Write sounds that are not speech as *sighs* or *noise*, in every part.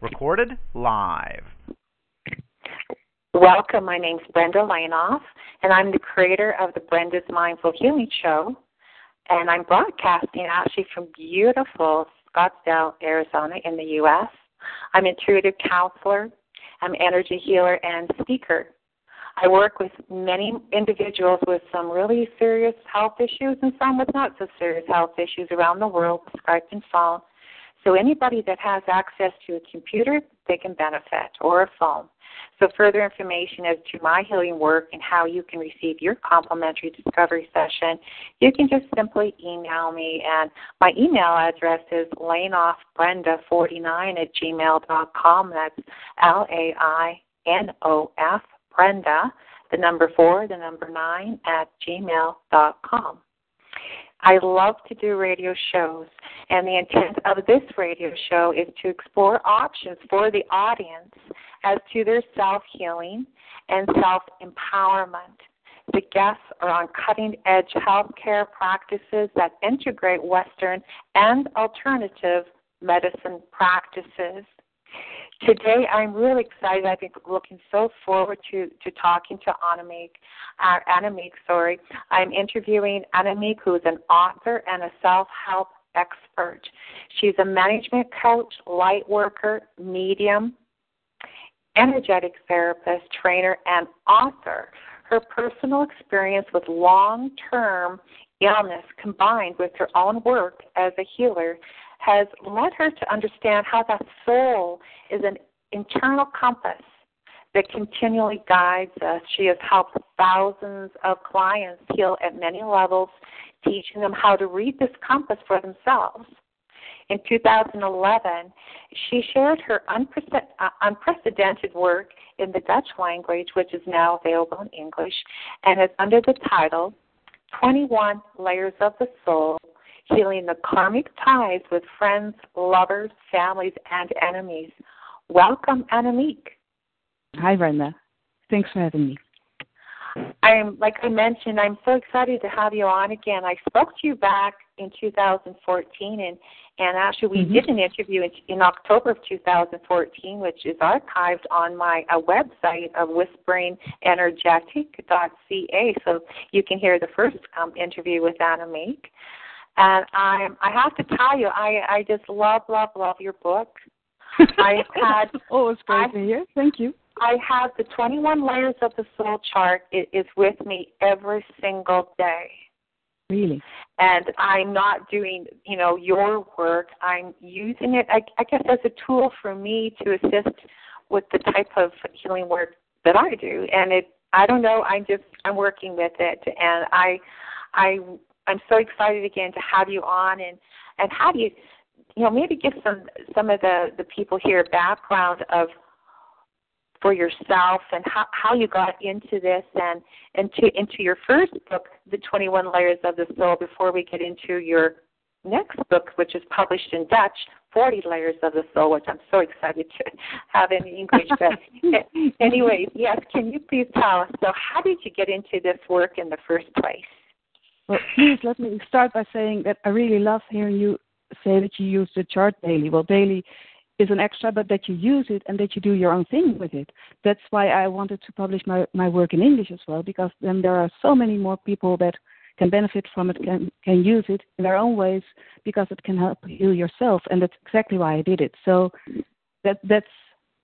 Recorded live. Welcome. My name's Brenda Lainoff, and I'm the creator of the Brenda's Mindful Healing Show. And I'm broadcasting actually from beautiful Scottsdale, Arizona, in the U.S. I'm intuitive counselor, I'm energy healer, and speaker. I work with many individuals with some really serious health issues and some with not so serious health issues around the world, Skype and phone. So anybody that has access to a computer, they can benefit, or a phone. So further information as to my healing work and how you can receive your complimentary discovery session, you can just simply email me. And my email address is lainoffbrenda49 at gmail.com. That's L-A-I-N-O-F, Brenda, the number four, the number nine, at gmail.com. I love to do radio shows, and the intent of this radio show is to explore options for the audience as to their self healing and self empowerment. The guests are on cutting edge healthcare practices that integrate Western and alternative medicine practices. Today, I'm really excited. I've been looking so forward to, to talking to Annemiek. Uh, sorry. I'm interviewing Annemiek, who's an author and a self-help expert. She's a management coach, light worker, medium, energetic therapist, trainer, and author. Her personal experience with long term illness combined with her own work as a healer has led her to understand how that soul is an internal compass that continually guides us. She has helped thousands of clients heal at many levels, teaching them how to read this compass for themselves. In 2011, she shared her uh, unprecedented work in the Dutch language, which is now available in English, and is under the title 21 Layers of the Soul healing the karmic ties with friends, lovers, families, and enemies. Welcome, Annemiek. Hi, Brenda. Thanks for having me. I'm like I mentioned, I'm so excited to have you on again. I spoke to you back in 2014, and and actually we mm-hmm. did an interview in, in October of 2014, which is archived on my a website of whisperingenergetic.ca, so you can hear the first um, interview with Annemiek. And I I have to tell you, I I just love love love your book. *laughs* I had oh, it's great I, to hear. Thank you. I have the 21 layers of the soul chart. It is with me every single day. Really? And I'm not doing, you know, your work. I'm using it, I, I guess, as a tool for me to assist with the type of healing work that I do. And it, I don't know, I'm just, I'm working with it, and I, I I'm so excited again to have you on and and have you you know maybe give some some of the the people here background of for yourself and how how you got into this and into into your first book the 21 layers of the soul before we get into your next book which is published in Dutch 40 layers of the soul which I'm so excited to have in English but *laughs* anyways yes can you please tell us so how did you get into this work in the first place well, please let me start by saying that I really love hearing you say that you use the chart daily. Well, daily is an extra, but that you use it and that you do your own thing with it. That's why I wanted to publish my, my work in English as well, because then there are so many more people that can benefit from it, can can use it in their own ways, because it can help you yourself, and that's exactly why I did it. So that that's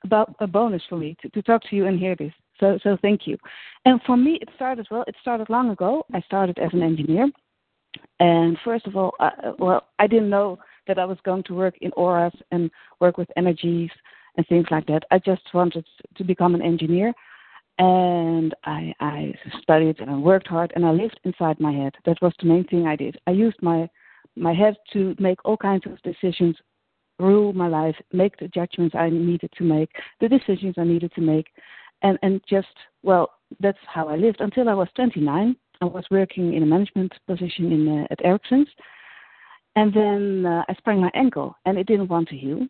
about a bonus for me to, to talk to you and hear this. So, so thank you. And for me, it started well. It started long ago. I started as an engineer, and first of all, I, well, I didn't know that I was going to work in auras and work with energies and things like that. I just wanted to become an engineer. and I, I studied and I worked hard and I lived inside my head. That was the main thing I did. I used my my head to make all kinds of decisions, rule my life, make the judgments I needed to make, the decisions I needed to make, and and just well, that's how I lived until I was 29. I was working in a management position in uh, at Ericsson's, and then uh, I sprained my ankle, and it didn't want to heal.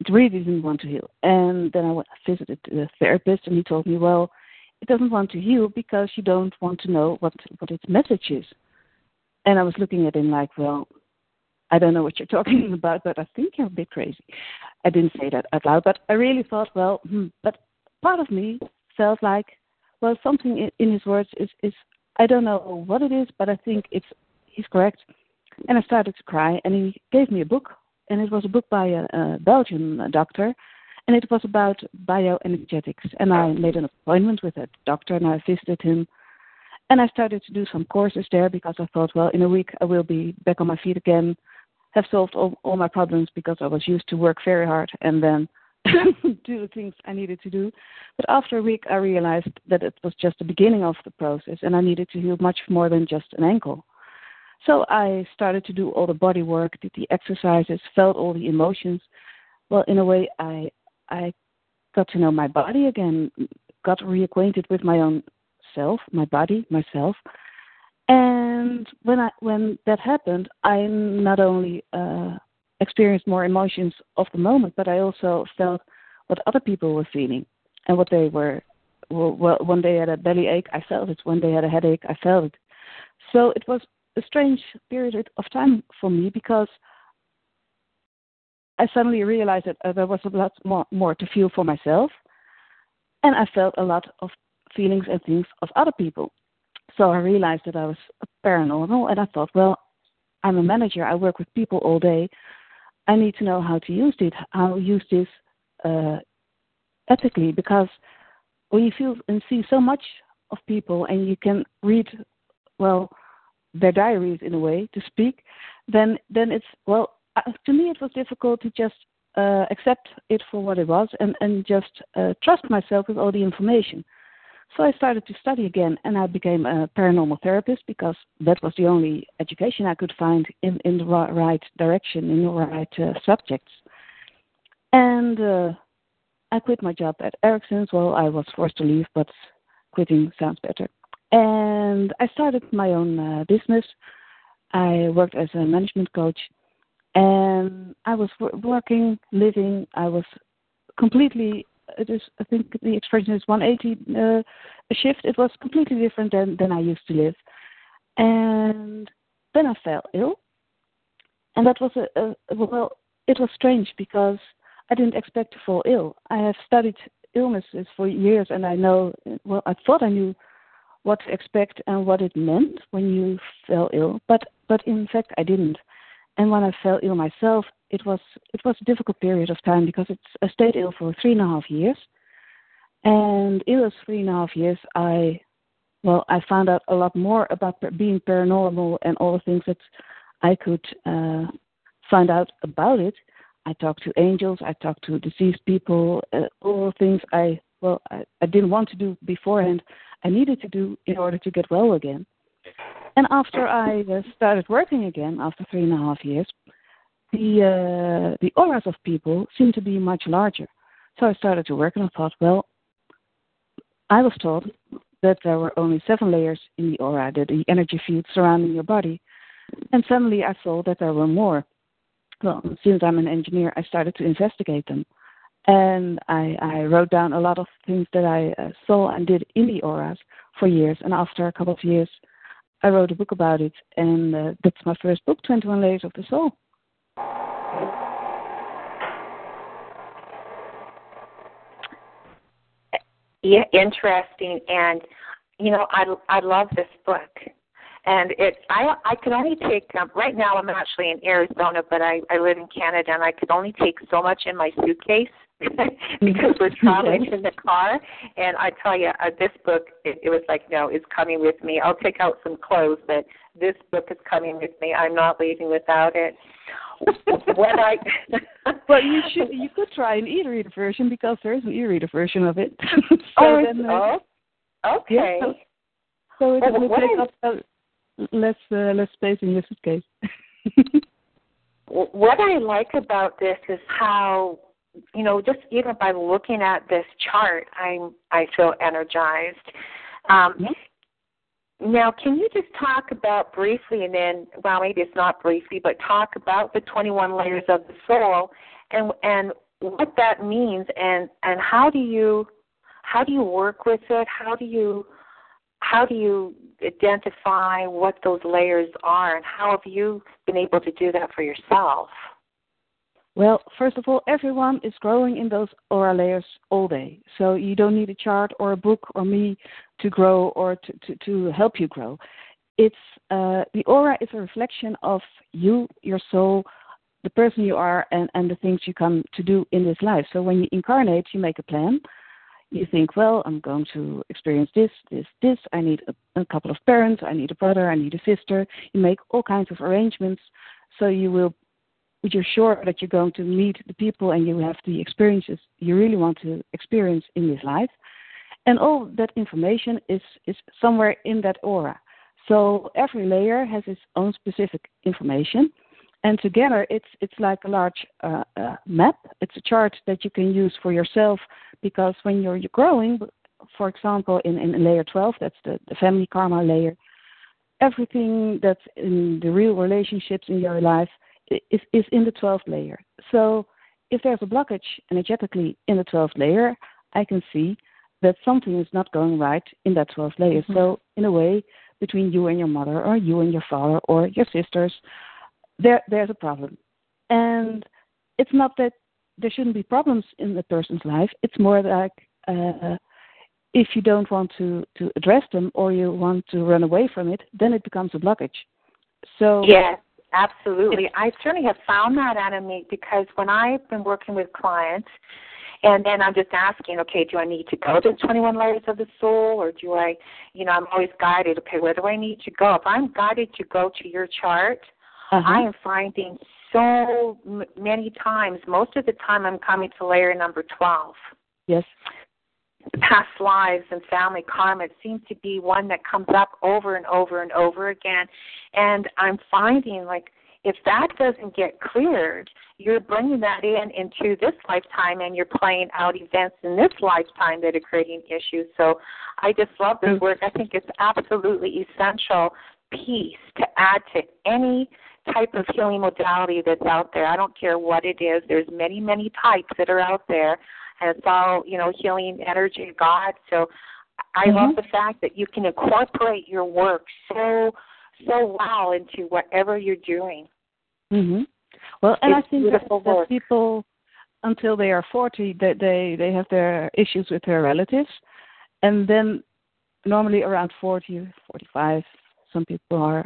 It really didn't want to heal. And then I visited the therapist, and he told me, well, it doesn't want to heal because you don't want to know what what its message is. And I was looking at him like, well, I don't know what you're *laughs* talking about, but I think you're a bit crazy. I didn't say that out loud, but I really thought, well, hmm, but part of me felt like, well, something in, his words is is I don't know what it is, but I think it's he's correct. And I started to cry, and he gave me a book, and it was a book by a, a Belgian doctor, and it was about bioenergetics. And I made an appointment with a doctor, and I visited him. And I started to do some courses there because I thought, well, in a week I will be back on my feet again, have solved all, all my problems because I was used to work very hard and then *laughs* do the things I needed to do. But after a week, I realized that it was just the beginning of the process, and I needed to heal much more than just an ankle. So I started to do all the body work, did the exercises, felt all the emotions. Well, in a way, I I got to know my body again, got reacquainted with my own self, my body, myself. And when I when that happened, I not only uh, experienced more emotions of the moment, but I also felt what other people were feeling and what they were. Well, when they had a belly ache, I felt it. When they had a headache, I felt it. So it was a strange period of time for me because I suddenly realized that uh, there was a lot more, more to feel for myself, and I felt a lot of feelings and things of other people. So I realized that I was paranormal, and I thought, well, I'm a manager. I work with people all day. I need to know how to use it, how to use this uh, ethically, because when you feel and see so much of people, and you can read, well, their diaries in a way to speak, then then it's well uh, to me it was difficult to just uh, accept it for what it was and and just uh, trust myself with all the information. So I started to study again, and I became a paranormal therapist because that was the only education I could find in in the right direction, in the right uh, subjects. And uh, I quit my job at Ericsson's. Well, I was forced to leave, but quitting sounds better and I started my own uh, business. I worked as a management coach, and I was working, living. I was completely. It is. I think the expression is 180 uh, a shift. It was completely different than than I used to live, and then I fell ill, and that was a, a well. It was strange because I didn't expect to fall ill. I have studied illnesses for years, and I know. Well, I thought I knew what to expect and what it meant when you fell ill, but but in fact I didn't. And when I fell ill myself, it was it was a difficult period of time because it's I stayed ill for three and a half years, and in those three and a half years, I well I found out a lot more about being paranormal and all the things that I could uh, find out about it. I talked to angels, I talked to deceased people, uh, all the things I well I, I didn't want to do beforehand. I needed to do in order to get well again. And after I uh, started working again, after three and a half years, the uh, the auras of people seemed to be much larger. So I started to work, and I thought, well, I was told that there were only seven layers in the aura, the, the energy field surrounding your body, and suddenly I saw that there were more. Well, since I'm an engineer, I started to investigate them and I, I wrote down a lot of things that I uh, saw and did in the auras for years. And after a couple of years, I wrote a book about it, and uh, that's my first book, 21 Layers of the Soul. Yeah, interesting, and you know, I I love this book and it I I could only take um, right now I'm actually in Arizona but I I live in Canada and I could only take so much in my suitcase *laughs* because we're traveling *laughs* in the car. And I tell you uh, this book it, it was like no it's coming with me. I'll take out some clothes but this book is coming with me. I'm not leaving without it. *laughs* When I well you should you could try an e-reader version because there is an e-reader version of it. So oh, then, uh, Okay. Yeah, so, so it well, will take up uh, less uh, less space in your suitcase. what I like about this is how you know just even by looking at this chart, I'm I feel energized. Um, yeah. Now, can you just talk about briefly, and then, well, maybe it's not briefly, but talk about the 21 layers of the soul, and and what that means, and and how do you how do you work with it? How do you how do you identify what those layers are, and how have you been able to do that for yourself? Well, first of all, everyone is growing in those aura layers all day. So you don't need a chart or a book or me to grow or to, to, to help you grow. It's uh, the aura is a reflection of you, your soul, the person you are, and, and the things you come to do in this life. So when you incarnate, you make a plan. You think, well, I'm going to experience this, this, this. I need a, a couple of parents. I need a brother. I need a sister. You make all kinds of arrangements so you will you're sure that you're going to meet the people and you have the experiences you really want to experience in this life. And all that information is, is somewhere in that aura. So every layer has its own specific information. And together, it's it's like a large uh, uh, map. It's a chart that you can use for yourself because when you're, you're growing, for example, in, in layer 12, that's the, the family karma layer, everything that's in the real relationships in your life is, is in the 12th layer. So if there's a blockage energetically in the 12th layer, I can see that something is not going right in that 12th layer. Mm-hmm. So in a way, between you and your mother, or you and your father, or your sisters, there there's a problem. And it's not that there shouldn't be problems in the person's life. It's more like uh, if you don't want to to address them or you want to run away from it, then it becomes a blockage. So yes. Absolutely. I certainly have found that, out of me because when I've been working with clients, and then I'm just asking, okay, do I need to go to 21 layers of the soul, or do I, you know, I'm always guided, okay, where do I need to go? If I'm guided to go to your chart, uh-huh. I am finding so m- many times, most of the time, I'm coming to layer number 12. Yes past lives and family karma it seems to be one that comes up over and over and over again and i'm finding like if that doesn't get cleared you're bringing that in into this lifetime and you're playing out events in this lifetime that are creating issues so i just love this work i think it's absolutely essential piece to add to any type of healing modality that's out there. I don't care what it is. There's many, many types that are out there and it's all you know healing energy of God. So I mm-hmm. love the fact that you can incorporate your work so so well into whatever you're doing. Mhm. Well, and it's I think that, that people until they are 40 they, they they have their issues with their relatives and then normally around 40 45 some people are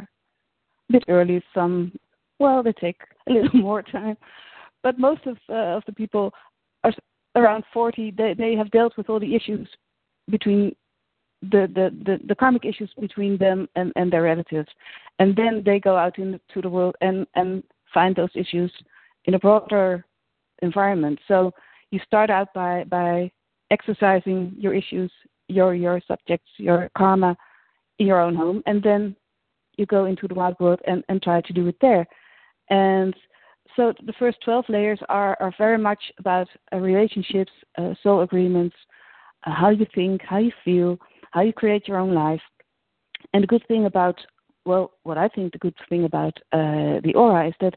a bit early some well they take a *laughs* little more time but most of uh, of the people are around 40, they, they have dealt with all the issues between the, the, the, the karmic issues between them and, and their relatives. And then they go out into the world and, and find those issues in a broader environment. So you start out by, by exercising your issues, your, your subjects, your karma in your own home, and then you go into the wide world and, and try to do it there. And so the first 12 layers are, are very much about uh, relationships, uh, soul agreements, uh, how you think, how you feel, how you create your own life. And the good thing about, well, what I think the good thing about uh, the aura is that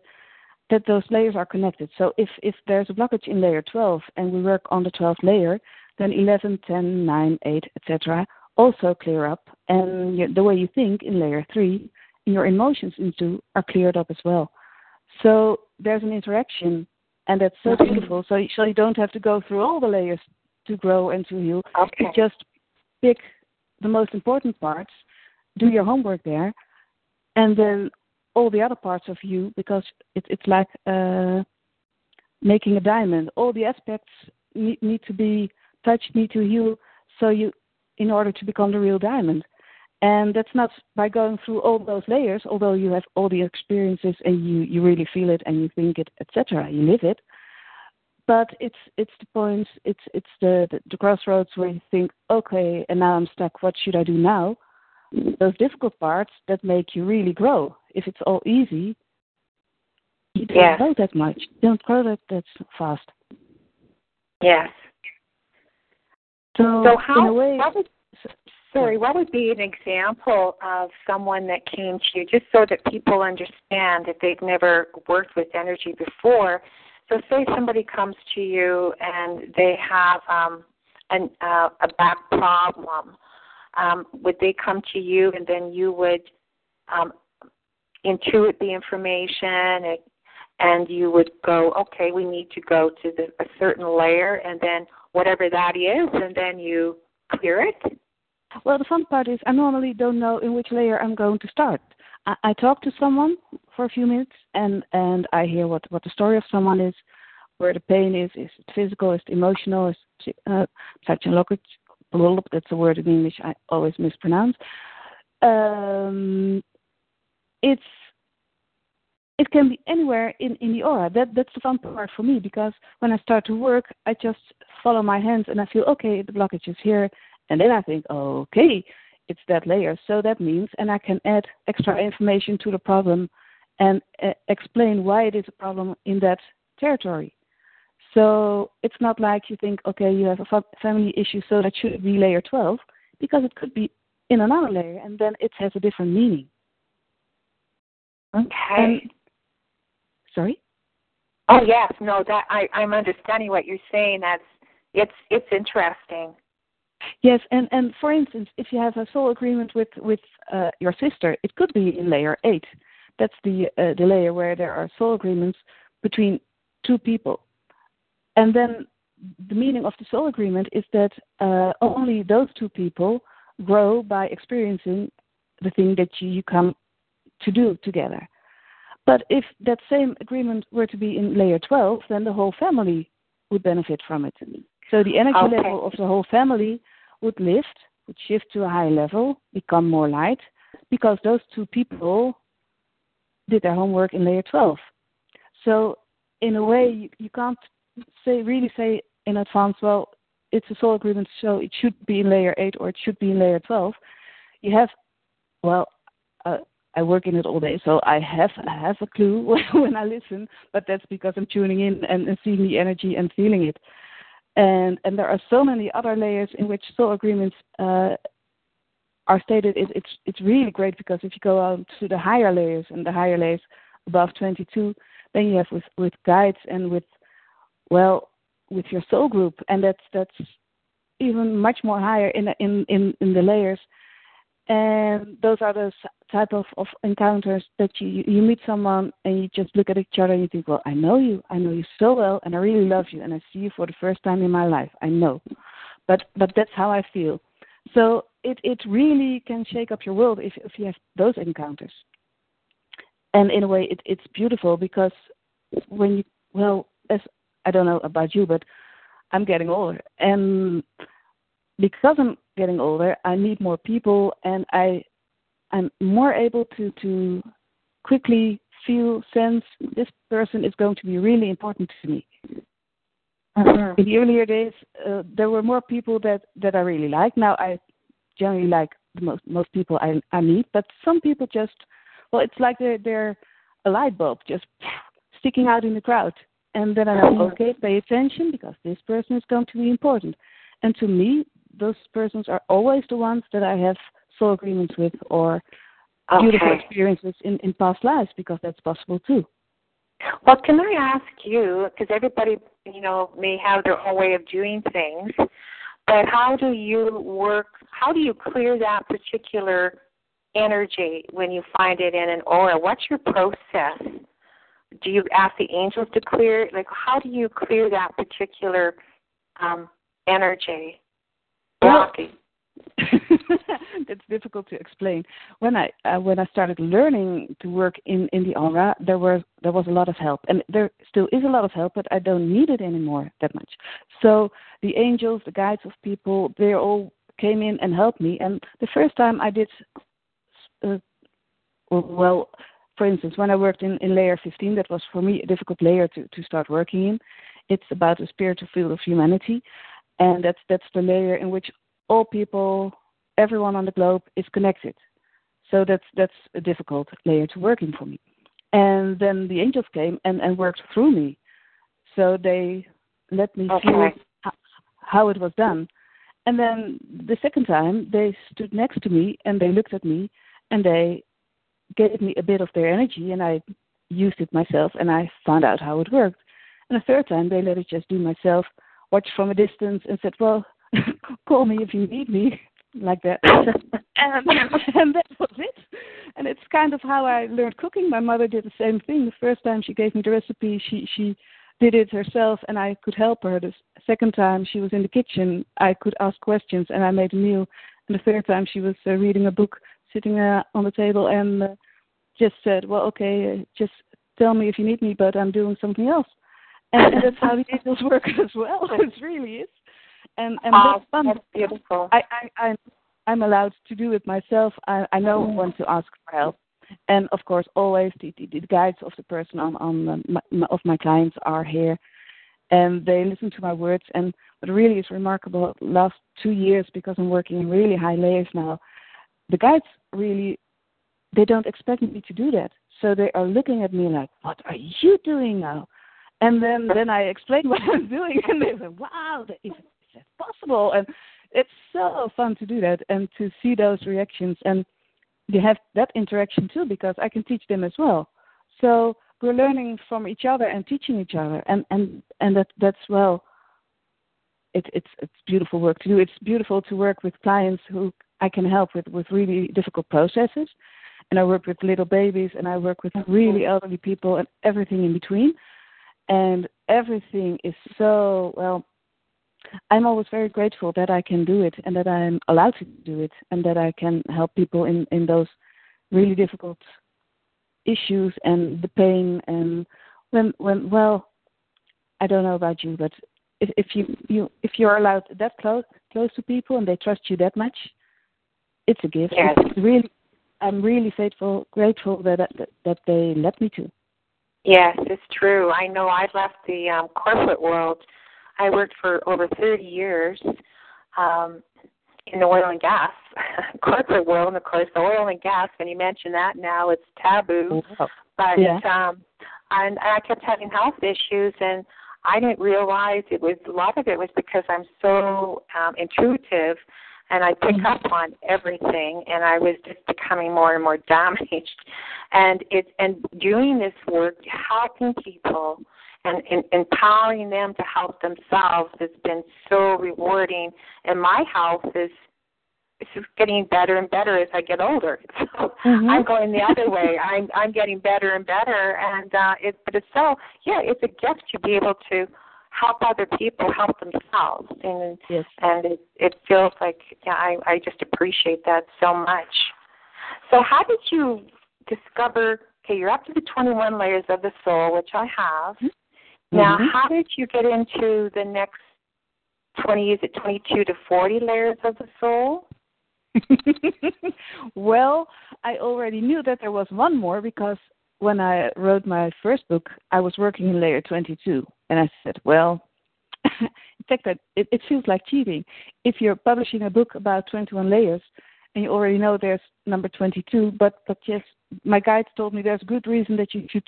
that those layers are connected. So if, if there's a blockage in layer 12 and we work on the 12th layer, then 11, 10, 9, 8, etc. also clear up. And the way you think in layer 3, and your emotions into are cleared up as well. So there's an interaction, and that's so mm-hmm. beautiful. So, so you don't have to go through all the layers to grow and to heal. Okay. You just pick the most important parts, do your homework there, and then all the other parts of you, because it, it's like uh, making a diamond. All the aspects need, need to be touched, need to heal, so you, in order to become the real diamond. And that's not by going through all those layers, although you have all the experiences and you, you really feel it and you think it, etc. You live it. but it's it's the points it's it's the, the, the crossroads where you think okay and now i'm stuck what should i do now those difficult parts that make you really grow if it's all easy you don't yes. grow that much you don't grow that that fast yes so, so how in a way, what would, sorry what would be an example of someone that came to you just so that people understand that they've never worked with energy before so, say somebody comes to you and they have um, an, uh, a back problem. Um, would they come to you and then you would um, intuit the information and, and you would go, okay, we need to go to the, a certain layer and then whatever that is, and then you clear it? Well, the fun part is I normally don't know in which layer I'm going to start. I, I talk to someone for a few minutes and and I hear what what the story of someone is, where the pain is. Is it physical? Is it emotional? Is it, uh, that's a word in English I always mispronounce. Um, it's it can be anywhere in, in the aura. That that's the fun part for me because when I start to work, I just follow my hands and I feel okay, the blockage is here, and then I think, okay, it's that layer. So that means, and I can add extra information to the problem and uh, explain why it is a problem in that territory. So it's not like you think, okay, you have a family issue, so that should be layer 12, because it could be in another layer, and then it has a different meaning. Okay. And, sorry. Oh yes, no, that I I'm understanding what you're saying. That's it's it's interesting. Yes, and and for instance, if you have a soul agreement with with uh, your sister, it could be in layer eight. That's the uh, the layer where there are soul agreements between two people, and then the meaning of the soul agreement is that uh, only those two people grow by experiencing the thing that you, you come to do together. But if that same agreement were to be in layer 12, then the whole family would benefit from it. So the energy okay. level of the whole family would lift, would shift to a higher level, become more light, because those two people did their homework in layer 12. So in a way, you, you can't say really say in advance, well, it's a soul agreement, so it should be in layer 8 or it should be in layer 12. You have, well, uh, I work in it all day, so I have I have a clue *laughs* when I listen, but that's because I'm tuning in and, and seeing the energy and feeling it. And and there are so many other layers in which soul agreements uh, are stated. It, it's it's really great because if you go out to the higher layers and the higher layers above 22, then you have with with guides and with well with your soul group, and that's that's even much more higher in in in, in the layers. And those are those type of, of encounters that you you meet someone and you just look at each other and you think, well, I know you, I know you so well, and I really love you, and I see you for the first time in my life. I know, but but that's how I feel. So it it really can shake up your world if if you have those encounters. And in a way, it, it's beautiful because when you well, as I don't know about you, but I'm getting older, and because I'm getting older, I need more people, and I I'm more able to to quickly feel sense this person is going to be really important to me. Mm-hmm. In the earlier days, uh, there were more people that that I really like. Now I generally like the most most people I I meet, but some people just well, it's like they're they're a light bulb just sticking out in the crowd, and then I know okay, pay attention because this person is going to be important. And to me, those persons are always the ones that I have soul agreements with or okay. beautiful experiences in, in past lives because that's possible too. Well, can I ask you, because everybody, you know, may have their own way of doing things, but how do you work, how do you clear that particular energy when you find it in an aura? What's your process? Do you ask the angels to clear Like, how do you clear that particular um, energy? Blocking. *laughs* That's difficult to explain. When I uh, when I started learning to work in in the aura, there was there was a lot of help, and there still is a lot of help, but I don't need it anymore that much. So the angels, the guides of people, they all came in and helped me. And the first time I did, uh, well, for instance, when I worked in, in layer 15, that was for me a difficult layer to to start working in. it's about the spiritual field of humanity, and that's that's the layer in which all people, everyone on the globe, is connected. So that's that's a difficult layer to work in for me. And then the angels came and, and worked through me. So they let me okay. feel how it was done. And then the second time, they stood next to me and they looked at me and they gave me a bit of their energy, and I used it myself and I found out how it worked. And the third time, they let it just do myself, watched from a distance, and said, Well, call me if you need me, like that. *laughs* and, and that was it. And it's kind of how I learned cooking. My mother did the same thing. The first time she gave me the recipe, she, she did it herself and I could help her. The second time she was in the kitchen, I could ask questions and I made a meal. And the third time she was uh, reading a book, sitting uh, on the table and uh, just said, "Well, okay, uh, just tell me if you need me, but I'm doing something else." And, and that's how the angels work as well. *laughs* it really is. And and oh, that's fun. That's beautiful. I I I'm, I'm allowed to do it myself. I I know when to ask for help and of course always the, the, the guides of the person on on um, my, of my clients are here and they listen to my words and what really is remarkable last two years because i'm working in really high layers now the guides really they don't expect me to do that so they are looking at me like what are you doing now and then then i explain *laughs* what i'm doing and they say wow is, is that possible and it's so fun to do that and to see those reactions and they have that interaction too because I can teach them as well. So we're learning from each other and teaching each other, and and and that that's well. It, it's it's beautiful work to do. It's beautiful to work with clients who I can help with with really difficult processes, and I work with little babies, and I work with really elderly people, and everything in between, and everything is so well I'm always very grateful that I can do it and that I'm allowed to do it and that I can help people in, in those really difficult issues and the pain and when when well I don't know about you but if, if you, you if you're allowed that close close to people and they trust you that much it's a gift. Yes. it's really I'm really faithful grateful that, that that they let me to. Yes it's true. I know I left the um, corporate world I worked for over 30 years um, in the oil and gas *laughs* corporate world, and of course, the oil and gas. When you mention that, now it's taboo. But yeah. um, and I kept having health issues, and I didn't realize it was a lot of it was because I'm so um, intuitive and I pick mm-hmm. up on everything and I was just becoming more and more *laughs* damaged and it and doing this work helping people and, and empowering them to help themselves has been so rewarding. And my health is it's just getting better and better as I get older. *laughs* So mm-hmm. I'm going the other way. I'm I'm getting better and better, and uh, it but it's so yeah, it's a gift to be able to help other people help themselves, and yes. and it it feels like yeah, I I just appreciate that so much. So how did you discover? Okay, you're up to the 21 layers of the soul, which I have. Mm-hmm. Now, mm-hmm. how did you get into the next 20, is it 22 to 40 layers of the soul? *laughs* well, I already knew that there was one more because when I wrote my first book, I was working in layer 22. And I said, well, *laughs* in fact, it, it feels like cheating. If you're publishing a book about 21 layers and you already know there's number 22, but, but yes, my guide told me there's good reason that you should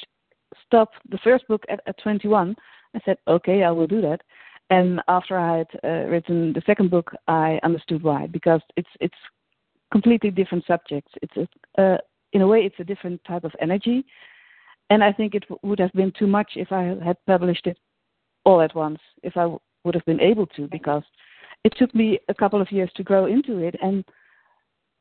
stop the first book at, at 21. I said, okay, I will do that. And after I had uh, written the second book, I understood why because it's it's completely different subjects. It's a, uh, in a way it's a different type of energy, and I think it w- would have been too much if I had published it all at once. If I w- would have been able to, because it took me a couple of years to grow into it, and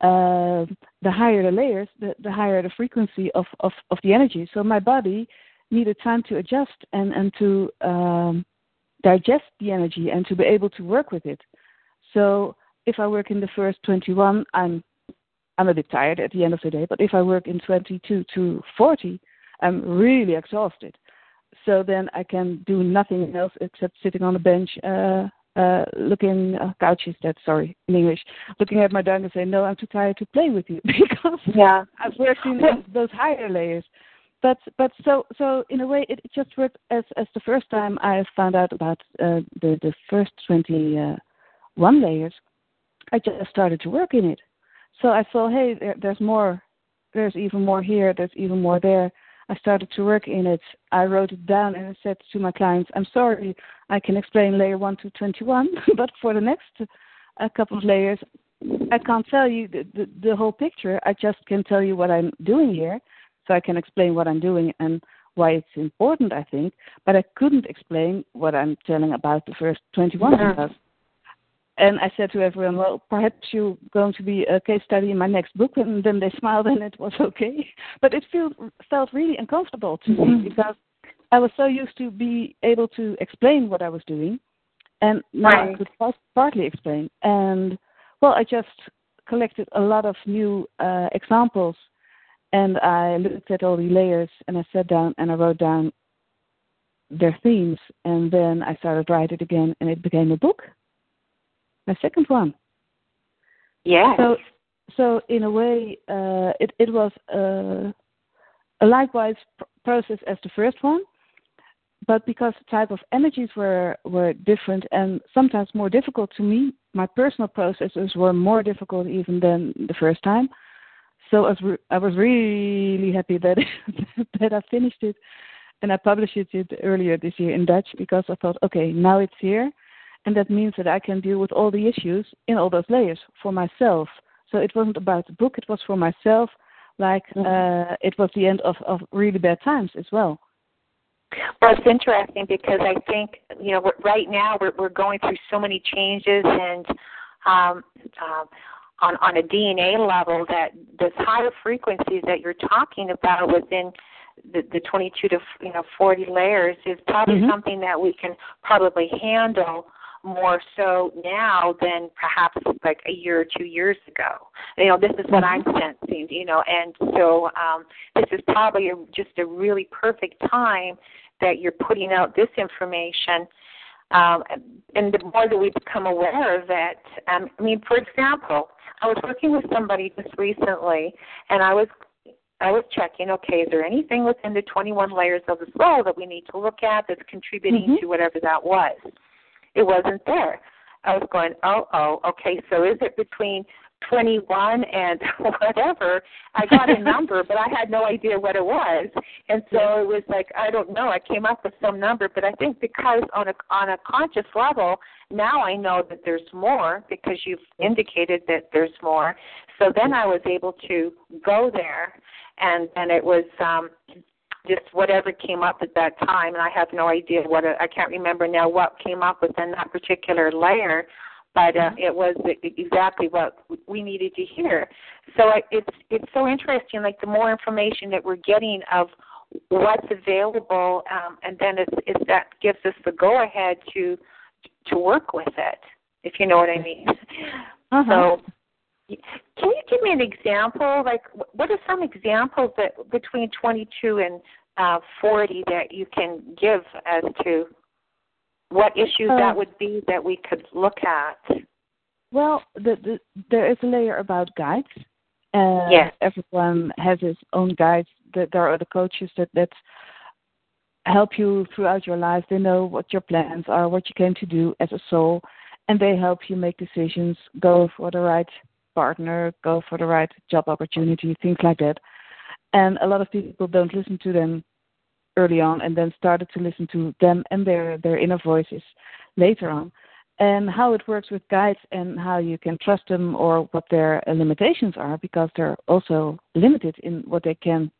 uh, the higher the layers, the, the higher the frequency of, of, of the energy. So my body needed time to adjust and, and to um, digest the energy and to be able to work with it. So if I work in the first 21, I'm I'm a bit tired at the end of the day. But if I work in 22 to 40, I'm really exhausted. So then I can do nothing else except sitting on a bench uh, uh, looking uh, couches. That sorry in English, looking at my dog and say, "No, I'm too tired to play with you," *laughs* because yeah, I've worked in those higher layers. But but so so in a way it, it just worked as as the first time I found out about uh, the the first twenty uh, one layers. I just started to work in it. So I saw, hey, there, there's more. There's even more here. There's even more there. I started to work in it. I wrote it down and I said to my clients, I'm sorry, I can explain layer 1 to 21, *laughs* but for the next uh, couple of layers, I can't tell you the, the, the whole picture. I just can tell you what I'm doing here. So I can explain what I'm doing and why it's important, I think. But I couldn't explain what I'm telling about the first 21 because and I said to everyone, well, perhaps you're going to be a case study in my next book. And then they *laughs* smiled and it was okay. But it felt, felt really uncomfortable to me mm-hmm. because I was so used to be able to explain what I was doing. And now right. I could partly explain. And, well, I just collected a lot of new uh, examples. And I looked at all the layers and I sat down and I wrote down their themes. And then I started writing it again and it became a book my second one. Yeah. So, so in a way, uh, it it was uh, a likewise pr- process as the first one, but because the type of energies were were different and sometimes more difficult to me, my personal processes were more difficult even than the first time. So I was, re- I was really happy that *laughs* that I finished it and I published it earlier this year in Dutch because I thought, okay, now it's here and that means that I can deal with all the issues in all those layers for myself. So it wasn't about the book; it was for myself. Like mm-hmm. uh, it was the end of of really bad times as well. Well, it's interesting because I think you know right now we're we're going through so many changes and um, uh, on on a DNA level that those higher frequencies that you're talking about within the, the 22 to you know 40 layers is probably mm-hmm. something that we can probably handle more so now than perhaps like a year or two years ago. You know, this is what I'm mm-hmm. sensing, you know, and so um, this is probably a, just a really perfect time that you're putting out this information. Um, and the more that we become aware of it, um, I mean, for example, I was working with somebody just recently, and I was I was checking, okay, is there anything within the 21 layers of the soul that we need to look at that's contributing mm-hmm. to whatever that was? It wasn't there. I was going, oh, oh, okay, so is it between 21 and *laughs* whatever? I got a *laughs* number, but I had no idea what it was. And so it was like, I don't know, I came up with some number, but I think because on a on a conscious level, now I know that there's more because you've indicated that there's more. So then I was able to go there and and it was um just whatever came up at that time, and I have no idea what it, I can't remember now what came up within that particular layer, but uh, it was exactly what we needed to hear. So I, it's it's so interesting. Like the more information that we're getting of what's available, um, and then it's, it's that gives us the go ahead to to work with it, if you know what I mean. *laughs* Uh-huh. So can you give me an example? Like, what are some examples that between 22 and uh, 40 that you can give as to what issues uh, that would be that we could look at? Well, the, the, there is a layer about guides. Uh, yes. Everyone has his own guides. That there are the coaches that that help you throughout your life. They know what your plans are, what you came to do as a soul, and they help you make decisions, go for the right partner, go for the right job opportunity, things like that. And a lot of people don't listen to them early on and then started to listen to them and their, their inner voices later on. And how it works with guides and how you can trust them or what their limitations are because they're also limited in what they can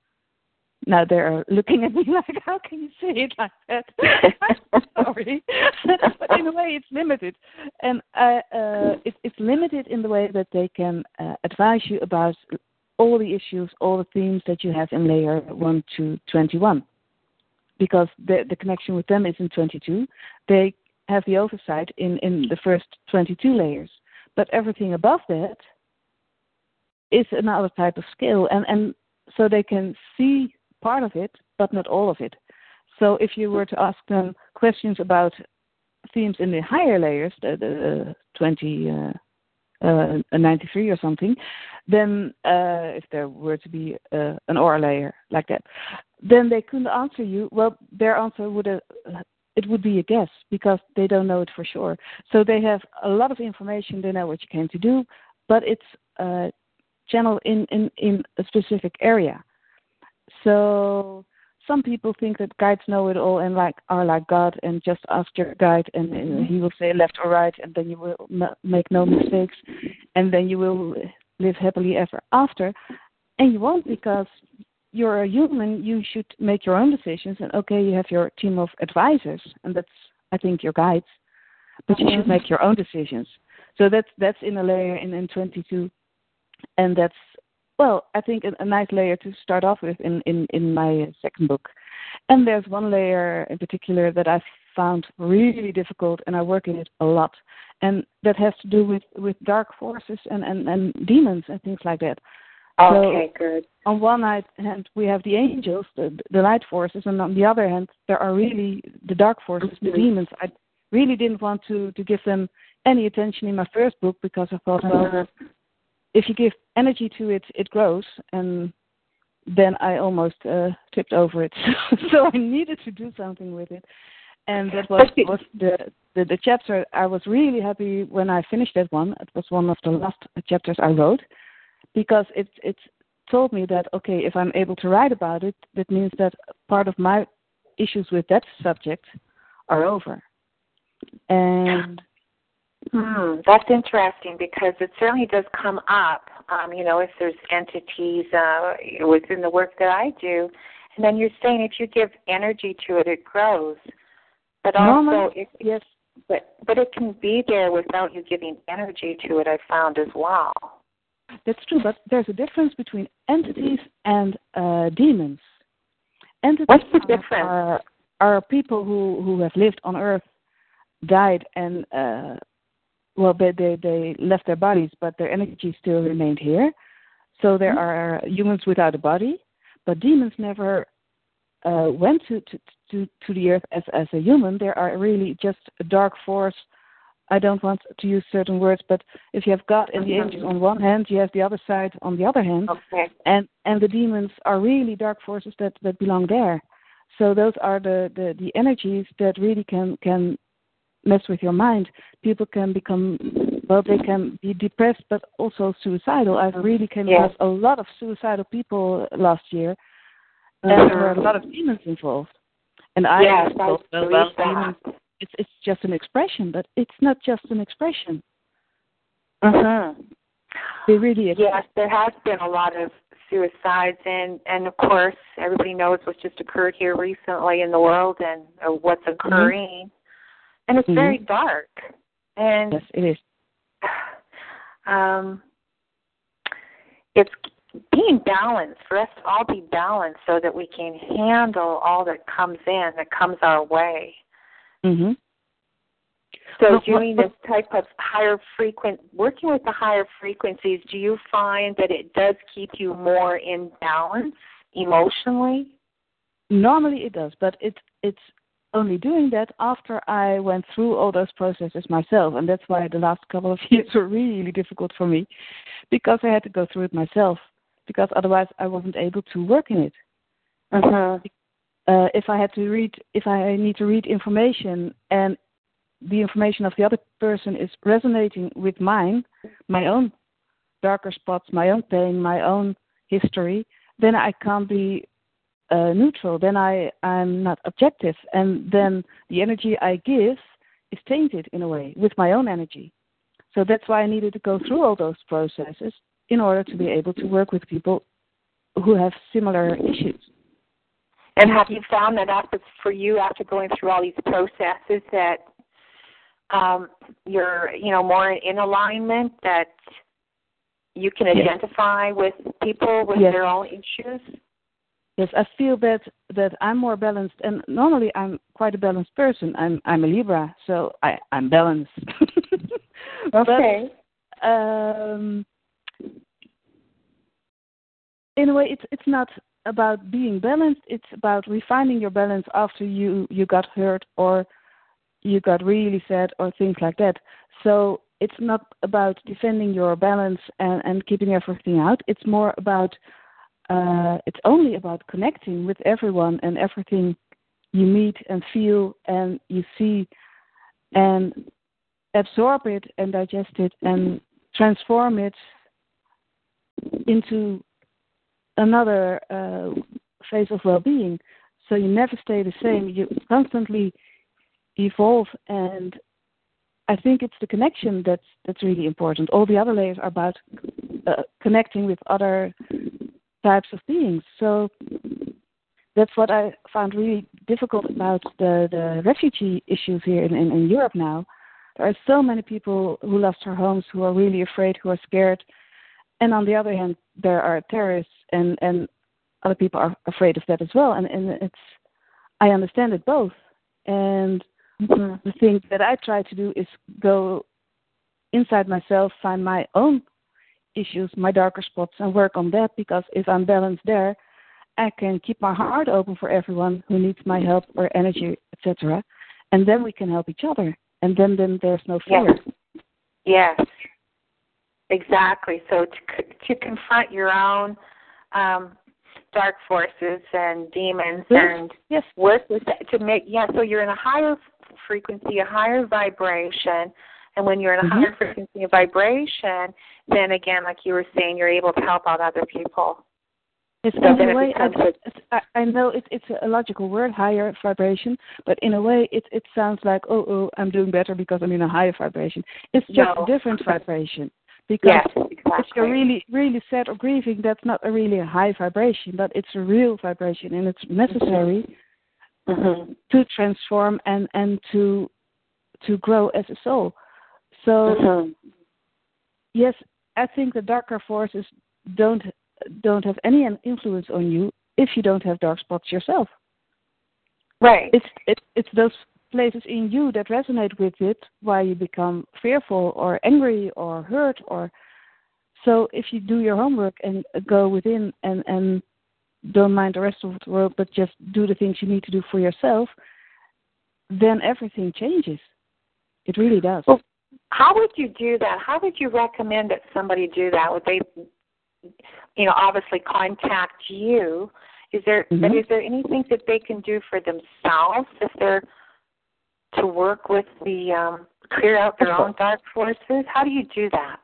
now they're looking at me *laughs* like, how can you say it like that? *laughs* I'm sorry, *laughs* but in a way it's limited, and uh, it, it's limited in the way that they can uh, advise you about all the issues, all the themes that you have in layer one to twenty-one, because the the connection with them is in twenty-two. They have the oversight in in the first twenty-two layers, but everything above that is another type of scale, and and so they can see part of it, but not all of it. So if you were to ask them questions about themes in the higher layers, the, the 20, uh, uh, 93 or something, then uh, if there were to be uh, an aura layer like that, then they couldn't answer you. Well, their answer would uh, it would be a guess because they don't know it for sure. So they have a lot of information. They know what you came to do, but it's uh, channeled in, in in a specific area. So some people think that guides know it all and like are like God and just ask your guide and uh, he will say left or right and then you will m- make no mistakes and then you will live happily ever after. And you won't because you're a human. You should make your own decisions. And okay, you have your team of advisors, and that's I think your guides, but you should mm-hmm. make your own decisions. So that's that's in a layer in in 22, and that's well, I think a, a nice layer to start off with in in in my second book. And there's one layer in particular that I found really difficult, and I work in it a lot, and that has to do with with dark forces and and and demons and things like that. Okay, so good. On one hand, we have the angels, the, the light forces, and on the other hand, there are really the dark forces, the mm-hmm. demons. I really didn't want to to give them any attention in my first book because I thought, well, uh-huh. if you give energy to it, it grows, and then I almost uh, tipped over it. *laughs* so I needed to do something with it, and that was, was the, the the chapter. I was really happy when I finished that one. It was one of the last chapters I wrote because it it told me that okay, if I'm able to write about it, that means that part of my issues with that subject are over. And *laughs* hmm, that's interesting because it certainly does come up. Um, you know, if there's entities uh, within the work that I do, and then you're saying if you give energy to it, it grows. But also, it, yes, but but it can be there without you giving energy to it. I found as well. That's true, but there's a difference between entities and uh, demons. Entities What's the difference? Are, are people who, who have lived on Earth, died, and uh, well, they, they they left their bodies, but their energy still remained here. So there mm-hmm. are humans without a body, but demons never uh, went to, to to to the Earth as as a human. They are really just a dark force I don't want to use certain words, but if you have God and the mm-hmm. angels on one hand, you have the other side on the other hand, okay. and and the demons are really dark forces that that belong there. So those are the the, the energies that really can can mess with your mind. People can become well, they can be depressed, but also suicidal. I've mm-hmm. really came yes. across a lot of suicidal people last year, and there were a mm-hmm. lot of demons involved. And I yes, thought, well, well demons it's it's just an expression, but it's not just an expression. Mhm. They really exist. yes, there has been a lot of suicides, and and of course everybody knows what's just occurred here recently in the world and uh, what's mm-hmm. occurring, mm-hmm. and it's mm-hmm. very dark. And yes, it is. *sighs* Um, it's being balanced for us to all be balanced so that we can handle all that comes in that comes our way Mm-hmm. So doing this type of higher frequent, working with the higher frequencies, do you find that it does keep you more in balance emotionally? Normally it does, but it it's only doing that after I went through all those processes myself, and that's why the last couple of *laughs* years were really difficult for me, because I had to go through it myself, because otherwise I wasn't able to work in it. Uh-huh uh, if I had to read, if I need to read information and the information of the other person is resonating with mine, my own darker spots, my own pain, my own history, then I can't be uh, neutral. Then I I'm not objective, and then the energy I give is tainted in a way with my own energy. So that's why I needed to go through all those processes in order to be able to work with people who have similar issues. And have you found that after for you after going through all these processes that um, you're you know more in alignment that you can identify yes. with people with yes. their own issues? Yes, I feel that that I'm more balanced, and normally I'm quite a balanced person. I'm I'm a Libra, so I I'm balanced. *laughs* okay. But, um, in a way, it's it's not about being balanced. It's about refining your balance after you you got hurt or you got really sad or things like that. So it's not about defending your balance and, and keeping everything out. It's more about uh, it's only about connecting with everyone and everything you meet and feel and you see and absorb it and digest it and transform it into another uh, phase of well-being. So you never stay the same. You constantly evolve, and I think it's the connection that's that's really important. All the other layers are about uh, connecting with other types of beings. So that's what I found really difficult about the, the refugee issues here in, in, in Europe now. There are so many people who lost their homes, who are really afraid, who are scared. And on the other hand, there are terrorists, and, and other people are afraid of that as well. And, and it's, I understand it both. And mm-hmm. the thing that I try to do is go inside myself, find my own issues, my darker spots, and work on that. Because if I'm balanced there, I can keep my heart open for everyone who needs my help or energy, etc. And then we can help each other. And then, then there's no fear. Yes. yes. Exactly. So to to confront your own um, dark forces and demons yes. and yes. work with that to make yeah. So you're in a higher frequency, a higher vibration, and when you're in a mm-hmm. higher frequency of vibration, then again, like you were saying, you're able to help out other people. It's so in a way, I, I know it, it's a logical word, higher vibration, but in a way, it it sounds like, oh, oh, I'm doing better because I'm in a higher vibration. It's just no. a different vibration. Because yes, exactly. if you're really, really sad or grieving, that's not a really a high vibration, but it's a real vibration, and it's necessary mm-hmm. to transform and and to to grow as a soul. So, mm-hmm. yes, I think the darker forces don't don't have any influence on you if you don't have dark spots yourself. Right. It's it, it's those places in you that resonate with it why you become fearful or angry or hurt or so if you do your homework and go within and and don't mind the rest of the world but just do the things you need to do for yourself then everything changes it really does well, how would you do that how would you recommend that somebody do that would they you know, obviously contact you. Is there mm-hmm. but is there anything that they can do for themselves if they're to work with the um clear out their own dark forces? How do you do that?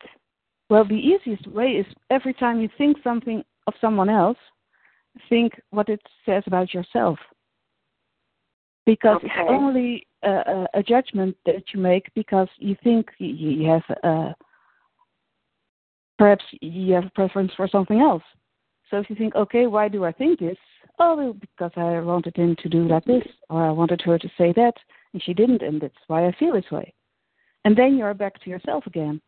Well, the easiest way is every time you think something of someone else, think what it says about yourself. Because okay. it's only a, a, judgment that you make because you think you have a, perhaps you have a preference for something else. So if you think, okay, why do I think this? Oh, because I wanted him to do like this, or I wanted her to say that, and she didn't, and that's why I feel this way. And then you're back to yourself again.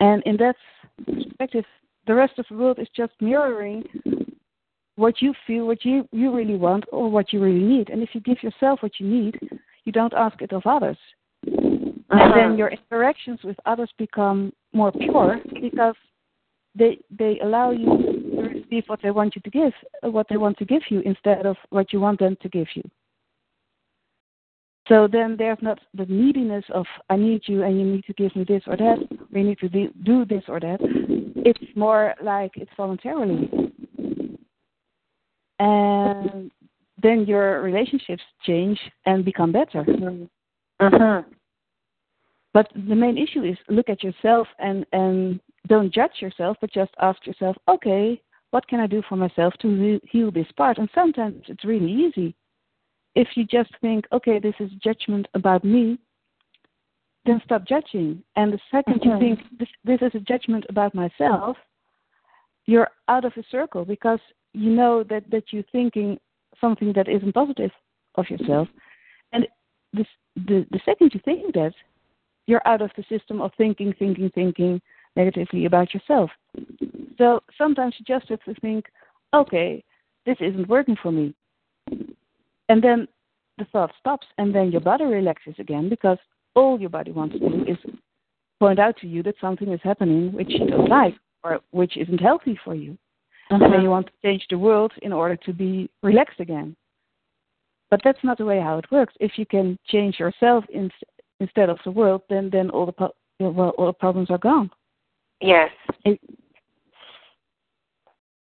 And in that perspective, the rest of the world is just mirroring what you feel, what you, you really want, or what you really need. And if you give yourself what you need, you don't ask it of others. Uh-huh. And then your interactions with others become more pure because they they allow you to receive what they want you to give, what they want to give you instead of what you want them to give you. So then there's not the neediness of I need you and you need to give me this or that. We need to do this or that. It's more like it's voluntarily, and then your relationships change and become better. Uh-huh. But the main issue is look at yourself and, and don't judge yourself, but just ask yourself, okay, what can I do for myself to heal this part? And sometimes it's really easy. If you just think, okay, this is judgment about me, then stop judging. And the 2nd you mm-hmm. think this, this is a judgment about myself, you're out of a circle because you know that, that you're thinking something that isn't positive of yourself. And this, the, the second you think that, you're out of the system of thinking, thinking, thinking negatively about yourself. So sometimes you just have to think, okay, this isn't working for me. And then the thought stops, and then your body relaxes again because all your body wants to do is point out to you that something is happening which you don't like or which isn't healthy for you. Uh-huh. And then uh-huh. you want to change the world in order to be relaxed again. But that's not the way how it works. If you can change yourself in, instead of the world, then then all the well all the problems are gone. Yes. It,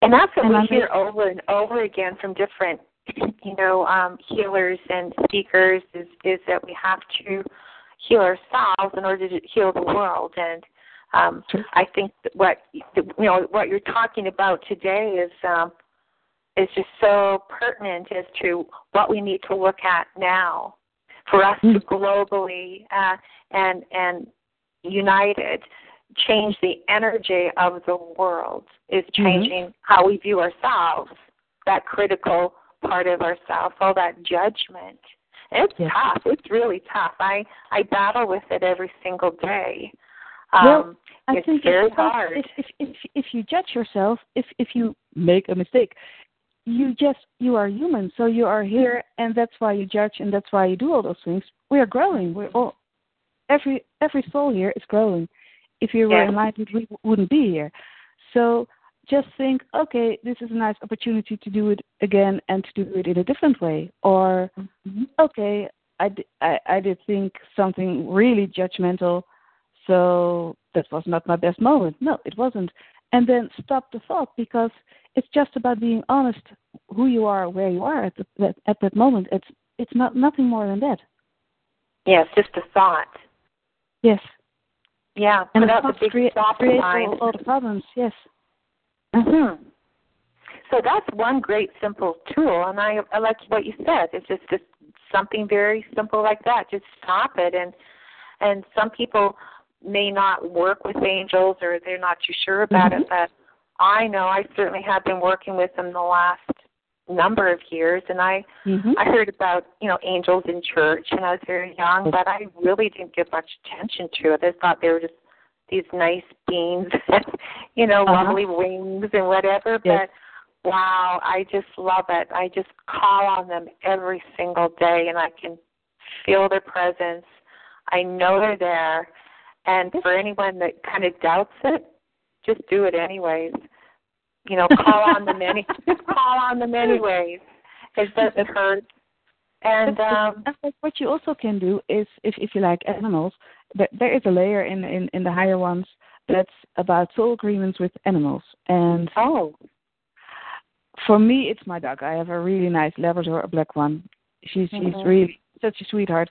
And that's what and we I hear over and over again from different, you know, um, healers and speakers is is that we have to heal ourselves in order to heal the world. And um, I think what you know what you're talking about today is um, is just so pertinent as to what we need to look at now for us to globally uh, and and united change the energy of the world is mm-hmm. changing mm-hmm. how we view ourselves that critical part of ourselves all that judgment it's yes. tough it's really tough i i battle with it every single day um, well, I it's think very hard. If, if if if you judge yourself, if if you make a mistake, you just you are human, so you are here, and that's why you judge, and that's why you do all those things. We are growing. We're all every every soul here is growing. If you were enlightened, we wouldn't be here. So just think, okay, this is a nice opportunity to do it again and to do it in a different way. Or, mm-hmm. okay, I, I, I did think something really judgmental, so that was not my best moment. No, it wasn't. And then stop the thought because it's just about being honest who you are, where you are at the, at that moment. It's it's not nothing more than that. Yes, just a thought. Yes. Yeah, and put out the big stop sign. all, all the problems. Yes. Mhm. So that's one great simple tool, and I I like what you said. It's just just something very simple like that. Just stop it, and and some people may not work with angels or they're not too sure about mm-hmm. it, but I know I certainly have been working with them the last number of years and I mm-hmm. I heard about, you know, angels in church and I was very young, but I really didn't give much attention to it. I thought they were just these nice beings, *laughs* you know, uh-huh. lovely wings and whatever. Yes. But wow, I just love it. I just call on them every single day and I can feel their presence. I know they're there. And for anyone that kind of doubts it, just do it anyways. You know, call on them any *laughs* just call on them anyways. It doesn't hurt. And um what you also can do is if if you like animals, there, there is a layer in, in in the higher ones that's about soul agreements with animals. And oh, for me, it's my dog. I have a really nice Labrador, a black one. She's mm-hmm. she's really such a sweetheart.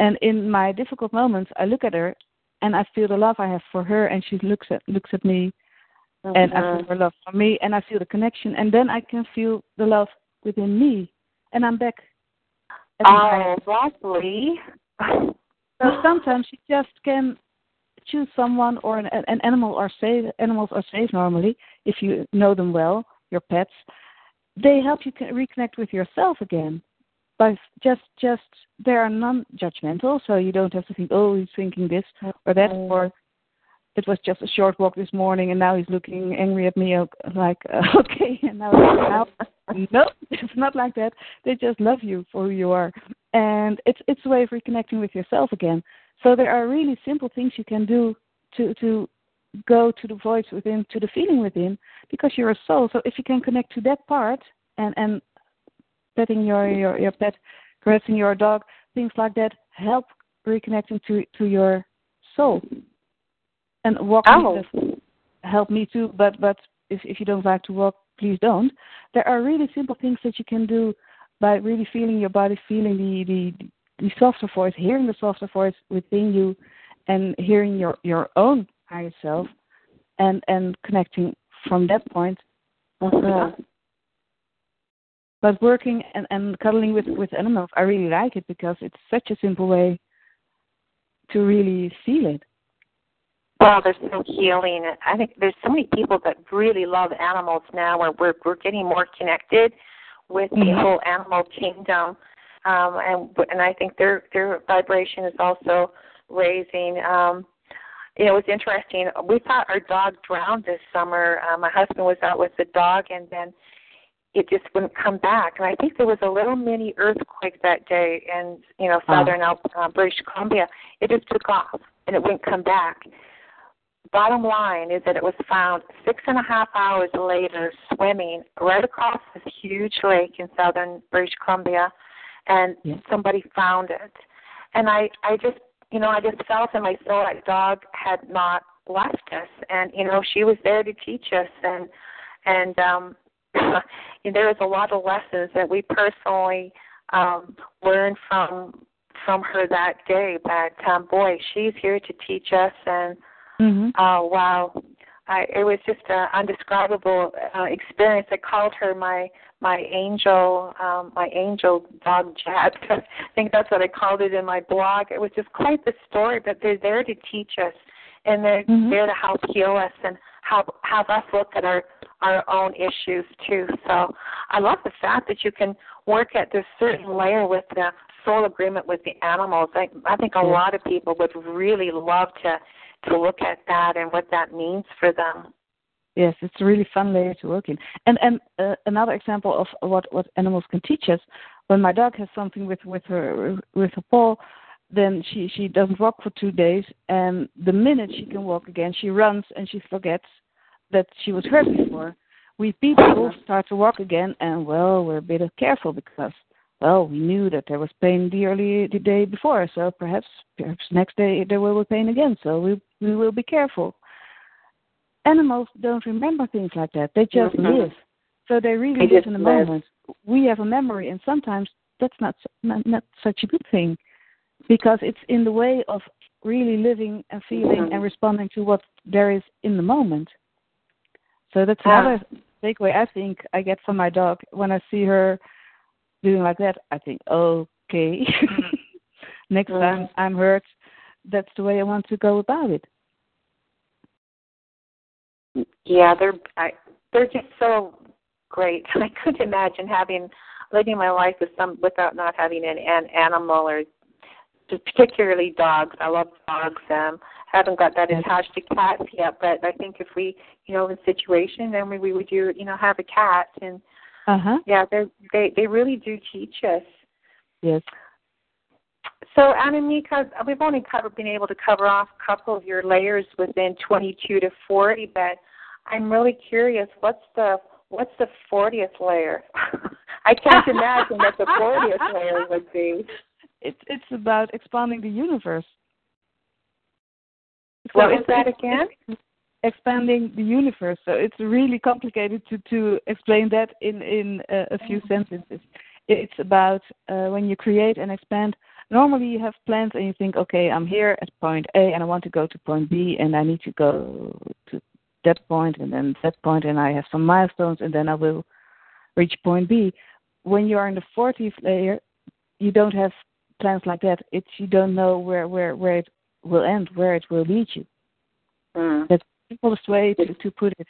And in my difficult moments, I look at her and I feel the love I have for her, and she looks at looks at me, mm-hmm. and I feel her love for me, and I feel the connection, and then I can feel the love within me, and I'm back. Oh, lovely. *laughs* so sometimes you just can choose someone or an, an animal or safe. Animals are safe normally if you know them well. Your pets, they help you reconnect with yourself again but just just they are non-judgmental, so you don't have to think, oh, he's thinking this or that, or it was just a short walk this morning, and now he's looking angry at me, like, uh, *laughs* okay, and now, now no, *laughs* it's not like that. They just love you for who you are, and it's it's a way of reconnecting with yourself again. So there are really simple things you can do to to go to the voice within, to the feeling within, because you're a soul. So if you can connect to that part and and petting your, your, your pet, caressing your dog, things like that help reconnecting to to your soul. And walking oh. help me too, but but if if you don't like to walk, please don't. There are really simple things that you can do by really feeling your body, feeling the the, the softer voice, hearing the softer voice within you, and hearing your your own higher self, and and connecting from that point. Mm-hmm. But working and, and cuddling with, with animals, I really like it because it's such a simple way to really feel it. Well, there's so healing. I think there's so many people that really love animals now, where we're we're getting more connected with mm-hmm. the whole animal kingdom, um, and and I think their their vibration is also raising. Um, you know, it was interesting. We thought our dog drowned this summer. Uh, my husband was out with the dog, and then it just wouldn't come back. And I think there was a little mini earthquake that day in you know southern uh, uh, British Columbia. It just took off and it wouldn't come back. Bottom line is that it was found six and a half hours later swimming right across this huge lake in southern British Columbia, and yeah. somebody found it. And I I just you know I just felt in my soul that dog had not left us, and you know she was there to teach us and and um, *laughs* and there was a lot of lessons that we personally um, learned from from her that day. But um, boy, she's here to teach us, and mm-hmm. uh, wow, I, it was just an undescribable uh, experience. I called her my my angel, um, my angel dog Jet. *laughs* I think that's what I called it in my blog. It was just quite the story, but they're there to teach us, and they're mm-hmm. there to help heal us and help have us look at our our own issues too. So I love the fact that you can work at this certain layer with the soul agreement with the animals. I I think a lot of people would really love to to look at that and what that means for them. Yes, it's a really fun layer to work in. And and uh, another example of what what animals can teach us. When my dog has something with with her with her paw, then she she doesn't walk for two days, and the minute she can walk again, she runs and she forgets that she was hurt before. We people start to walk again, and well, we're a bit careful because well, we knew that there was pain the early the day before, so perhaps perhaps next day there will be pain again. So we we will be careful. Animals don't remember things like that; they just mm-hmm. live. So they really they live in the live. moment. We have a memory, and sometimes that's not, not not such a good thing, because it's in the way of really living and feeling mm-hmm. and responding to what there is in the moment. So that's another takeaway I think I get from my dog when I see her doing like that, I think, okay, mm-hmm. *laughs* next mm-hmm. time I'm hurt, that's the way I want to go about it. Yeah, they're I, they're just so great. *laughs* I couldn't imagine having living my life with some without not having an, an animal or particularly dogs. I love dogs. Um, haven't got that attached to cats yet, but I think if we, you know, in situation, then we, we would do, you know, have a cat and uh-huh. Yeah, they they they really do teach us. Yes. So, Annemiek, we've only covered, been able to cover off a couple of your layers within 22 to 40, but I'm really curious. What's the what's the 40th layer? *laughs* I can't *laughs* imagine what the 40th layer would be. It's it's about expanding the universe. So what is that again? Expanding the universe. So it's really complicated to, to explain that in, in uh, a few sentences. It's about uh, when you create and expand. Normally, you have plans and you think, okay, I'm here at point A and I want to go to point B and I need to go to that point and then that point and I have some milestones and then I will reach point B. When you are in the 40th layer, you don't have plans like that. It's you don't know where where where it will end, where it will lead you. Mm. That's simplest way to, to put it.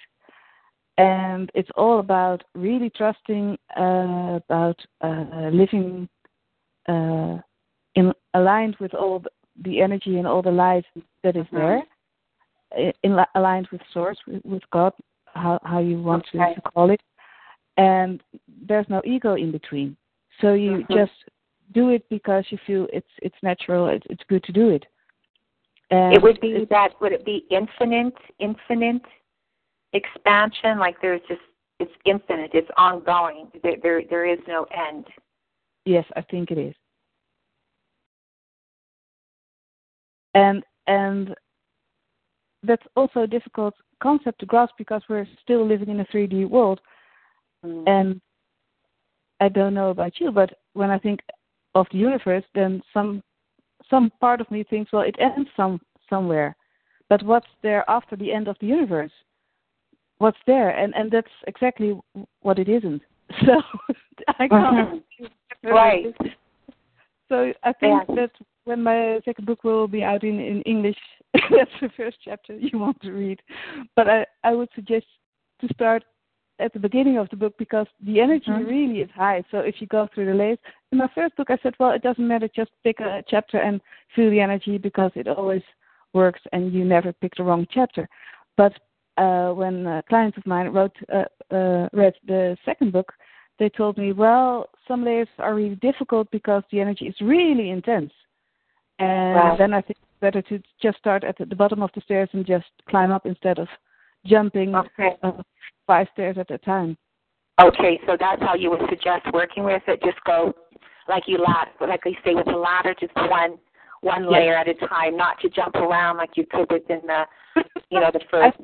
And it's all about really trusting, uh, about uh, living uh, in aligned with all the energy and all the light that is there, mm-hmm. in aligned with Source, with, with God, how how you want okay. to, to call it. And there's no ego in between. So you mm-hmm. just do it because you feel it's it's natural. It's, it's good to do it. And it would be that would it be infinite, infinite expansion? Like there's just it's infinite, it's ongoing. There there, there is no end. Yes, I think it is. And and that's also a difficult concept to grasp because we're still living in a 3D world. Mm. And I don't know about you, but when I think of the universe, then some some part of me thinks, well, it ends some somewhere, but what's there after the end of the universe? What's there? And and that's exactly what it isn't. *laughs* So I can't. Mm-hmm. right. So I think yeah. that when my second book will be out in in English, *laughs* that's the first chapter you want to read. But I I would suggest to start at the beginning of the book because the energy mm-hmm. really is high. So if you go through the layers, in my first book I said, well, it doesn't matter, just pick a chapter and feel the energy because it always works and you never pick the wrong chapter. But uh, when uh, clients of mine wrote uh, uh, read the second book, they told me, well, some layers are really difficult because the energy is really intense. And wow. then I think it's better to just start at the bottom of the stairs and just climb up instead of jumping okay. uh, five stairs at a time. Okay, so that's how you would suggest working with it. Just go like you ladder, like they say with the ladder, just one one layer at a time, not to jump around like you could within the, you know, the *laughs* first.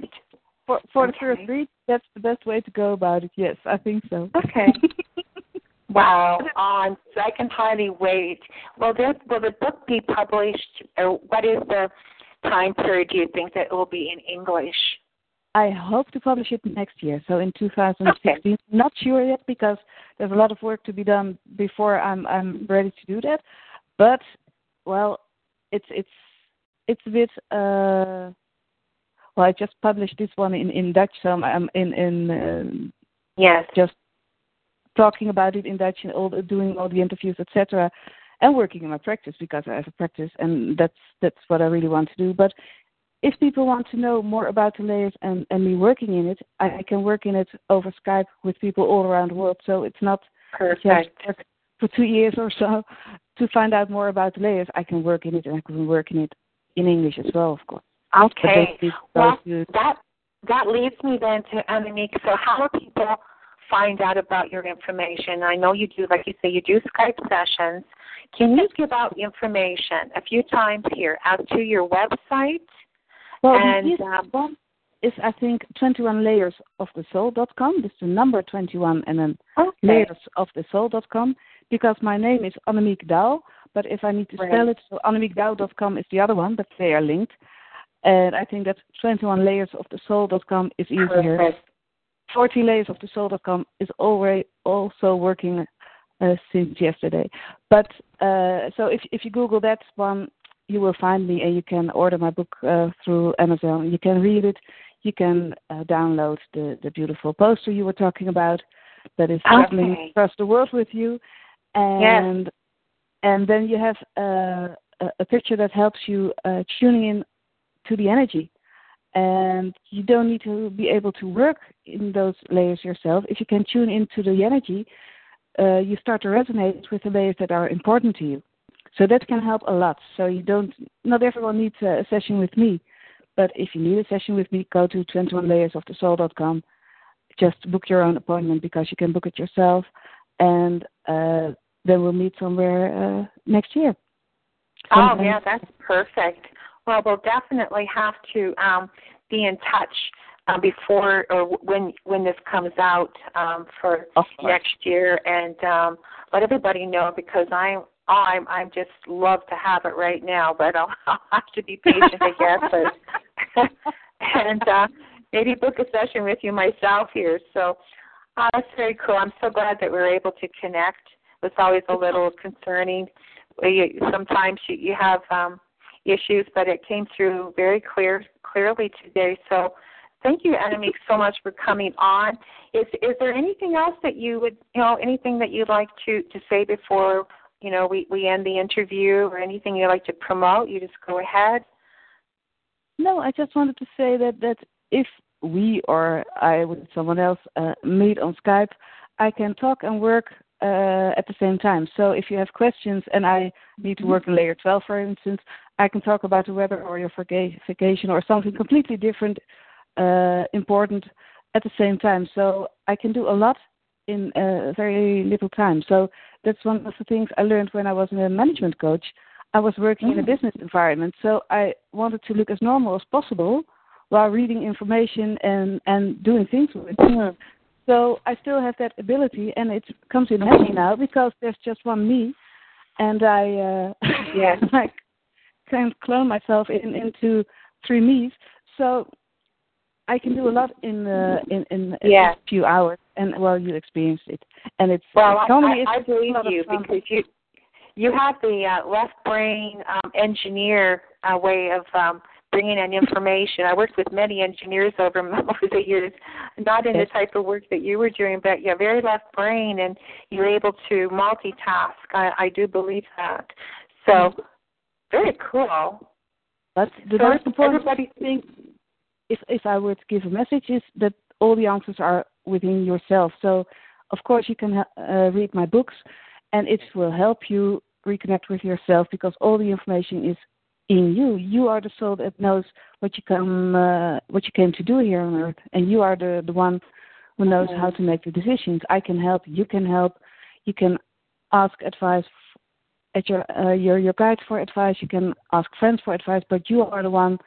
For for okay. the first read, that's the best way to go about it. Yes, I think so. Okay. *laughs* wow. Um, I can hardly wait. Will this will the book be published? Or what is the time period? Do you think that it will be in English? I hope to publish it next year, so in 2016. Okay. Not sure yet because there's a lot of work to be done before I'm I'm ready to do that. But well, it's it's it's a bit. Uh, well, I just published this one in in Dutch, so I'm in in uh, Yes. just talking about it in Dutch and all the, doing all the interviews, etc., and working in my practice because I have a practice, and that's that's what I really want to do. But if people want to know more about the layers and, and me working in it, I, I can work in it over Skype with people all around the world. So it's not Perfect. just for two years or so *laughs* to find out more about the layers. I can work in it, and I can work in it in English as well, of course. Okay. Well, that that leads me then to Annemiek. So how do people find out about your information? I know you do, like you say, you do Skype sessions. Can you give out information a few times here as to your website? Well, And, the um, one is I think 21 layers of the soul.com. This is the number 21 and then Okay. layers of the soul.com because my name is Annemiek Douw. But if I need to spell Right. it, so annemiekdouw.com is the other one, but they are linked. And I think that 21 layers of the soul.com is easier. Perfect. 40 layers of the soul.com is already also working uh, since yesterday. But uh, so if if you Google that one, you will find me and you can order my book uh, through Amazon. You can read it. You can uh, download the the beautiful poster you were talking about. That is traveling Okay. across the world with you, and and then you have uh, a, a picture that helps you uh, tuning in to the energy and you don't need to be able to work in those layers yourself. If you can tune into the energy, uh, you start to resonate with the layers that are important to you. So that can help a lot. So you don't. Not everyone needs a session with me, but if you need a session with me, go to 21layersofthesoul.com. Just book your own appointment because you can book it yourself, and uh, then we'll meet somewhere uh, next year. Oh, yeah, that's perfect. Well, we'll definitely have to um, be in touch uh, before or when when this comes out um, for next year, and um, let everybody know because I'm I'm I'm just love to have it right now, but I'll, *laughs* I'll have to be patient, I guess, but, *laughs* and uh, maybe book a session with you myself here. So uh, that's very cool. I'm so glad that we are able to connect. It's always a little concerning. You- Sometimes you, have um, issues, but it came through very clear clearly today. So thank you, Annemiek, so much for coming on. Is is there anything else that you would you know anything that you'd like to to say before you know we we end the interview or anything you'd like to promote? You just go ahead. No, I just wanted to say that that if we or I with someone else uh, meet on Skype, I can talk and work uh, at the same time. So if you have questions and I need to work in layer 12, for instance, I can talk about the weather or your vaca- vacation or something completely different, uh, important at the same time. So I can do a lot in uh, very little time. So that's one of the things I learned when I was a management coach. I was working in a Mm. business environment, so I wanted to look as normal as possible while reading information and and doing things with it. So I still have that ability, and it comes in handy now because there's just one me, and I uh, *laughs* Yes. *laughs* I can clone myself in into three me's. So I can do a lot in uh, in in Yeah. a few hours, and well, you experienced it, and it's Well, I, normally I, I it's a believe you because you you have the uh, left brain um, engineer uh, way of um, bringing in information. I worked with many engineers over *laughs* over the years, not in the type of work that you were doing, but yeah, very left brain, and you're able to multitask. I, I do believe that. So very cool. The So important everybody- if if I were to give a message, is that all the answers are within yourself. So, of course, you can uh, read my books, and it will help you reconnect with yourself because all the information is in you. You are the soul that knows what you come uh, what you came to do here on earth, and you are the the one who knows how to make the decisions. I can help. You can help. You can ask advice at your uh, your your guide for advice. You can ask friends for advice, but you are the one.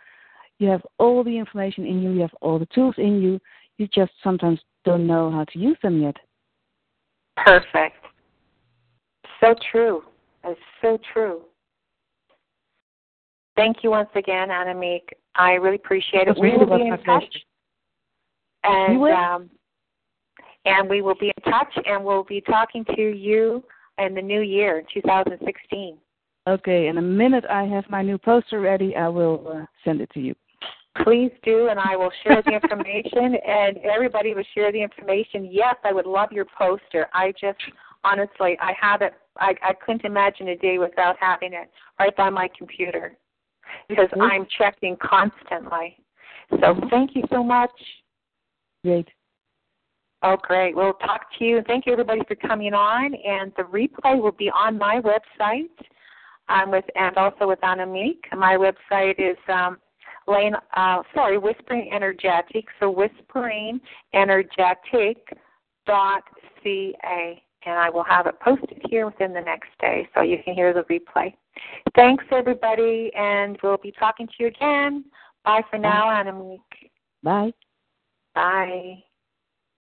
You have all the information in you. You have all the tools in you. You just sometimes don't know how to use them yet. Perfect. So true. That's so true. Thank you once again, Annemiek. I really appreciate it. We will be in touch. And um, and we will be in touch and we'll be talking to you in the new year, 2016. Okay, and the minute I have my new poster ready, I will uh, send it to you. Please do, and I will share the information, *laughs* and everybody will share the information. Yes, I would love your poster. I just, honestly, I have it. I, I couldn't imagine a day without having it right by my computer because mm-hmm. I'm checking constantly. So mm-hmm. thank you so much. Great. Oh, great. We'll talk to you. Thank you, everybody, for coming on. And the replay will be on my website, um, with and also with Annemiek. My website is um, Lane. Uh, sorry, Whispering Energetic. So Whispering Energetic dot ca, and I will have it posted here within the next day, so you can hear the replay. Thanks, everybody, and we'll be talking to you again. Bye for now, Annemiek. Bye. Bye.